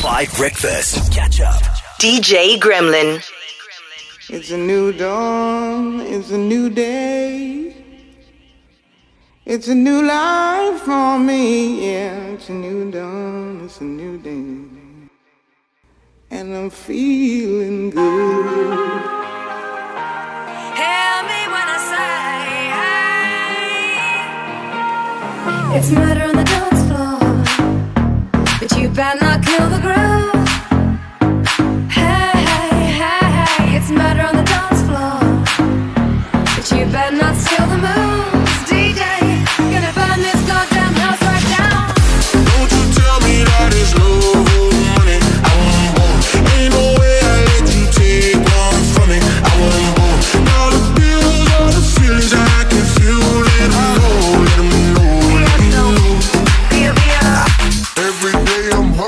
5 Breakfast. Catch up. DJ Gremlin. It's a new dawn, it's a new day. It's a new life for me, yeah. It's a new dawn, it's a new day. And I'm feeling good. Hear me when I say, hey. It's murder on the dance floor, but you better not kill the groove.